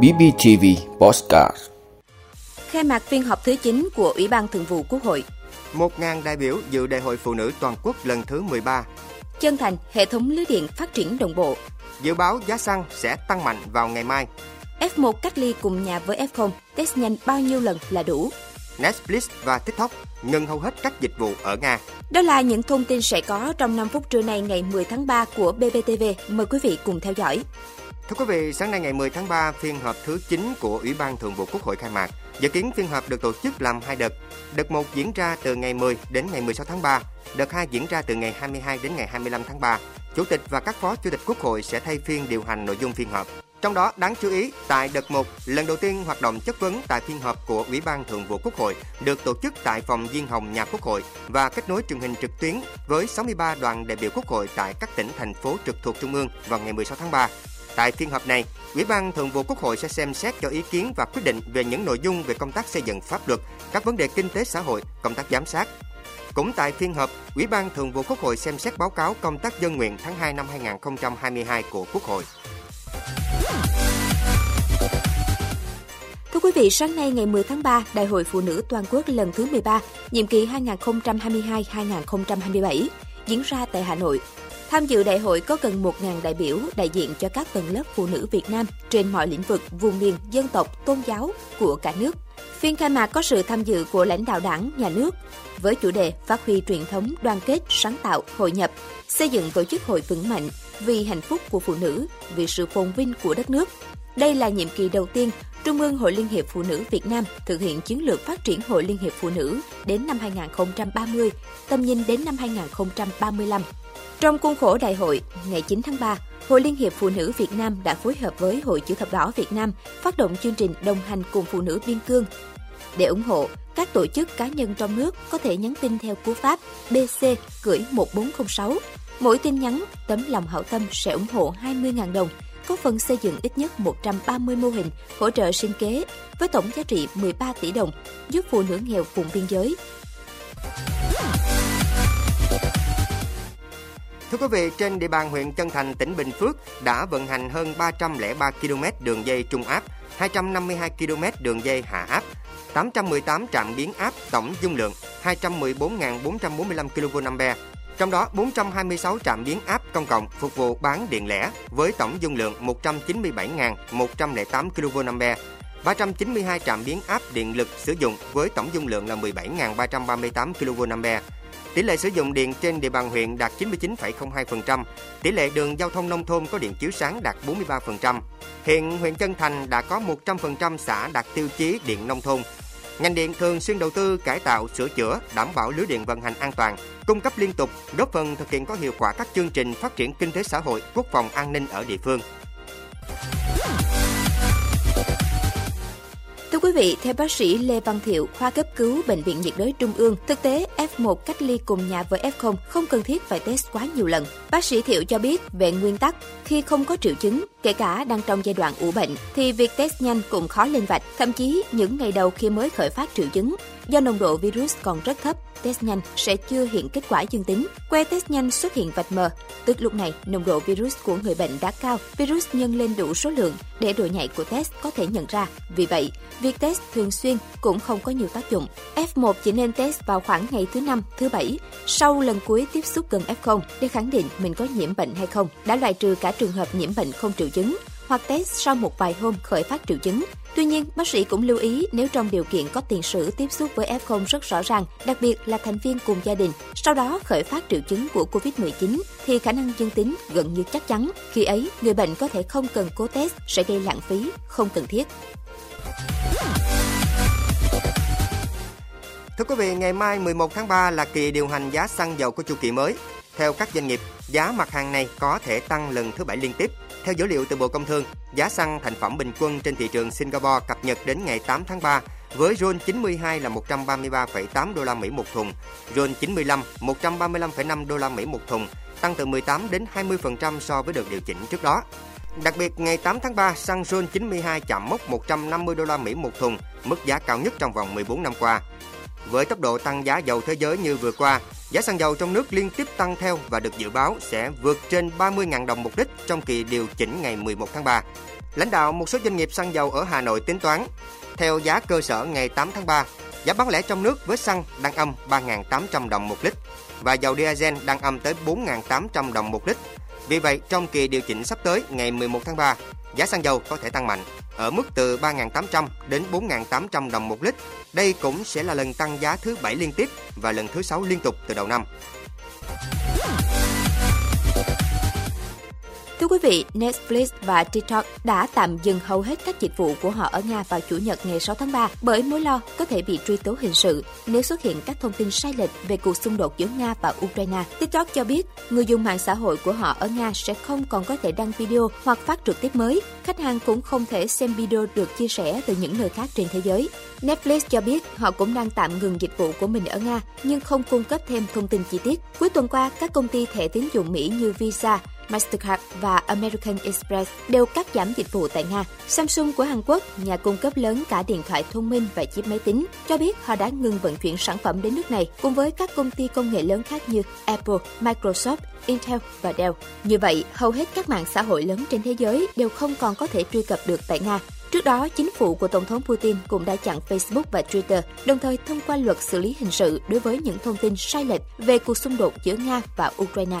BBTV Postcard Khai mạc phiên họp thứ 9 của Ủy ban Thường vụ Quốc hội 1.000 đại biểu dự Đại hội Phụ nữ Toàn quốc lần thứ 13 Chân thành, hệ thống lưới điện phát triển đồng bộ Dự báo giá xăng sẽ tăng mạnh vào ngày mai F1 cách ly cùng nhà với F0, test nhanh bao nhiêu lần là đủ Netflix và TikTok ngừng hầu hết các dịch vụ ở Nga. Đó là những thông tin sẽ có trong 5 phút trưa nay ngày 10 tháng 3 của BBTV. Mời quý vị cùng theo dõi. Thưa quý vị, sáng nay ngày 10 tháng 3, phiên họp thứ 9 của Ủy ban Thường vụ Quốc hội khai mạc. Dự kiến phiên họp được tổ chức làm hai đợt. Đợt 1 diễn ra từ ngày 10 đến ngày 16 tháng 3, đợt 2 diễn ra từ ngày 22 đến ngày 25 tháng 3. Chủ tịch và các phó chủ tịch Quốc hội sẽ thay phiên điều hành nội dung phiên họp. Trong đó đáng chú ý, tại đợt 1, lần đầu tiên hoạt động chất vấn tại phiên họp của Ủy ban Thường vụ Quốc hội được tổ chức tại phòng Diên Hồng nhà Quốc hội và kết nối truyền hình trực tuyến với 63 đoàn đại biểu Quốc hội tại các tỉnh thành phố trực thuộc Trung ương vào ngày 16 tháng 3. Tại phiên họp này, Ủy ban Thường vụ Quốc hội sẽ xem xét cho ý kiến và quyết định về những nội dung về công tác xây dựng pháp luật, các vấn đề kinh tế xã hội, công tác giám sát. Cũng tại phiên họp, Ủy ban Thường vụ Quốc hội xem xét báo cáo công tác dân nguyện tháng 2 năm 2022 của Quốc hội. Thưa quý vị, sáng nay ngày 10 tháng 3, Đại hội Phụ nữ Toàn quốc lần thứ 13, nhiệm kỳ 2022-2027 diễn ra tại Hà Nội. Tham dự đại hội có gần 1.000 đại biểu đại diện cho các tầng lớp phụ nữ Việt Nam trên mọi lĩnh vực, vùng miền, dân tộc, tôn giáo của cả nước. Phiên khai mạc có sự tham dự của lãnh đạo đảng, nhà nước với chủ đề phát huy truyền thống đoàn kết, sáng tạo, hội nhập, xây dựng tổ chức hội vững mạnh vì hạnh phúc của phụ nữ, vì sự phồn vinh của đất nước. Đây là nhiệm kỳ đầu tiên Trung ương Hội Liên hiệp Phụ nữ Việt Nam thực hiện chiến lược phát triển Hội Liên hiệp Phụ nữ đến năm 2030, tầm nhìn đến năm 2035. Trong khuôn khổ đại hội, ngày 9 tháng 3, Hội Liên hiệp Phụ nữ Việt Nam đã phối hợp với Hội Chữ thập đỏ Việt Nam phát động chương trình đồng hành cùng phụ nữ biên cương. Để ủng hộ, các tổ chức cá nhân trong nước có thể nhắn tin theo cú pháp BC gửi 1406. Mỗi tin nhắn, tấm lòng hảo tâm sẽ ủng hộ 20.000 đồng có phần xây dựng ít nhất 130 mô hình hỗ trợ sinh kế với tổng giá trị 13 tỷ đồng, giúp phụ nữ nghèo vùng biên giới. Thưa quý vị, trên địa bàn huyện Chân Thành, tỉnh Bình Phước đã vận hành hơn 303 km đường dây trung áp, 252 km đường dây hạ áp, 818 trạm biến áp tổng dung lượng 214.445 kVA trong đó, 426 trạm biến áp công cộng phục vụ bán điện lẻ với tổng dung lượng 197.108 kVA. 392 trạm biến áp điện lực sử dụng với tổng dung lượng là 17.338 kVA. Tỷ lệ sử dụng điện trên địa bàn huyện đạt 99,02%, tỷ lệ đường giao thông nông thôn có điện chiếu sáng đạt 43%. Hiện huyện Chân Thành đã có 100% xã đạt tiêu chí điện nông thôn, Ngành điện thường xuyên đầu tư cải tạo, sửa chữa, đảm bảo lưới điện vận hành an toàn, cung cấp liên tục, góp phần thực hiện có hiệu quả các chương trình phát triển kinh tế xã hội, quốc phòng an ninh ở địa phương. Quý vị, theo bác sĩ Lê Văn Thiệu, khoa cấp cứu Bệnh viện nhiệt đới Trung ương, thực tế F1 cách ly cùng nhà với F0 không cần thiết phải test quá nhiều lần. Bác sĩ Thiệu cho biết, về nguyên tắc, khi không có triệu chứng, kể cả đang trong giai đoạn ủ bệnh, thì việc test nhanh cũng khó lên vạch. Thậm chí, những ngày đầu khi mới khởi phát triệu chứng, do nồng độ virus còn rất thấp, test nhanh sẽ chưa hiện kết quả dương tính. Que test nhanh xuất hiện vạch mờ, tức lúc này nồng độ virus của người bệnh đã cao, virus nhân lên đủ số lượng để độ nhạy của test có thể nhận ra. Vì vậy, việc test thường xuyên cũng không có nhiều tác dụng. F1 chỉ nên test vào khoảng ngày thứ năm, thứ bảy, sau lần cuối tiếp xúc gần F0 để khẳng định mình có nhiễm bệnh hay không, đã loại trừ cả trường hợp nhiễm bệnh không triệu chứng hoặc test sau một vài hôm khởi phát triệu chứng. Tuy nhiên, bác sĩ cũng lưu ý nếu trong điều kiện có tiền sử tiếp xúc với F0 rất rõ ràng, đặc biệt là thành viên cùng gia đình, sau đó khởi phát triệu chứng của COVID-19 thì khả năng dương tính gần như chắc chắn. Khi ấy, người bệnh có thể không cần cố test sẽ gây lãng phí, không cần thiết. Thưa quý vị, ngày mai 11 tháng 3 là kỳ điều hành giá xăng dầu của chu kỳ mới. Theo các doanh nghiệp, giá mặt hàng này có thể tăng lần thứ bảy liên tiếp. Theo dữ liệu từ Bộ Công Thương, giá xăng thành phẩm bình quân trên thị trường Singapore cập nhật đến ngày 8 tháng 3 với RON 92 là 133,8 đô la Mỹ một thùng, RON 95 135,5 đô la Mỹ một thùng, tăng từ 18 đến 20% so với đợt điều chỉnh trước đó. Đặc biệt, ngày 8 tháng 3, xăng RON 92 chạm mốc 150 đô la Mỹ một thùng, mức giá cao nhất trong vòng 14 năm qua. Với tốc độ tăng giá dầu thế giới như vừa qua, Giá xăng dầu trong nước liên tiếp tăng theo và được dự báo sẽ vượt trên 30.000 đồng một lít trong kỳ điều chỉnh ngày 11 tháng 3. Lãnh đạo một số doanh nghiệp xăng dầu ở Hà Nội tính toán, theo giá cơ sở ngày 8 tháng 3, giá bán lẻ trong nước với xăng đang âm 3.800 đồng một lít và dầu diesel đang âm tới 4.800 đồng một lít. Vì vậy, trong kỳ điều chỉnh sắp tới ngày 11 tháng 3, giá xăng dầu có thể tăng mạnh ở mức từ 3.800 đến 4.800 đồng một lít. Đây cũng sẽ là lần tăng giá thứ 7 liên tiếp và lần thứ 6 liên tục từ đầu năm. Thưa quý vị, Netflix và TikTok đã tạm dừng hầu hết các dịch vụ của họ ở Nga vào Chủ nhật ngày 6 tháng 3 bởi mối lo có thể bị truy tố hình sự nếu xuất hiện các thông tin sai lệch về cuộc xung đột giữa Nga và Ukraine. TikTok cho biết người dùng mạng xã hội của họ ở Nga sẽ không còn có thể đăng video hoặc phát trực tiếp mới. Khách hàng cũng không thể xem video được chia sẻ từ những nơi khác trên thế giới. Netflix cho biết họ cũng đang tạm ngừng dịch vụ của mình ở Nga nhưng không cung cấp thêm thông tin chi tiết. Cuối tuần qua, các công ty thẻ tín dụng Mỹ như Visa, Mastercard và American Express đều cắt giảm dịch vụ tại Nga. Samsung của Hàn Quốc, nhà cung cấp lớn cả điện thoại thông minh và chip máy tính, cho biết họ đã ngừng vận chuyển sản phẩm đến nước này cùng với các công ty công nghệ lớn khác như Apple, Microsoft, Intel và Dell. Như vậy, hầu hết các mạng xã hội lớn trên thế giới đều không còn có thể truy cập được tại Nga. Trước đó, chính phủ của Tổng thống Putin cũng đã chặn Facebook và Twitter, đồng thời thông qua luật xử lý hình sự đối với những thông tin sai lệch về cuộc xung đột giữa Nga và Ukraine.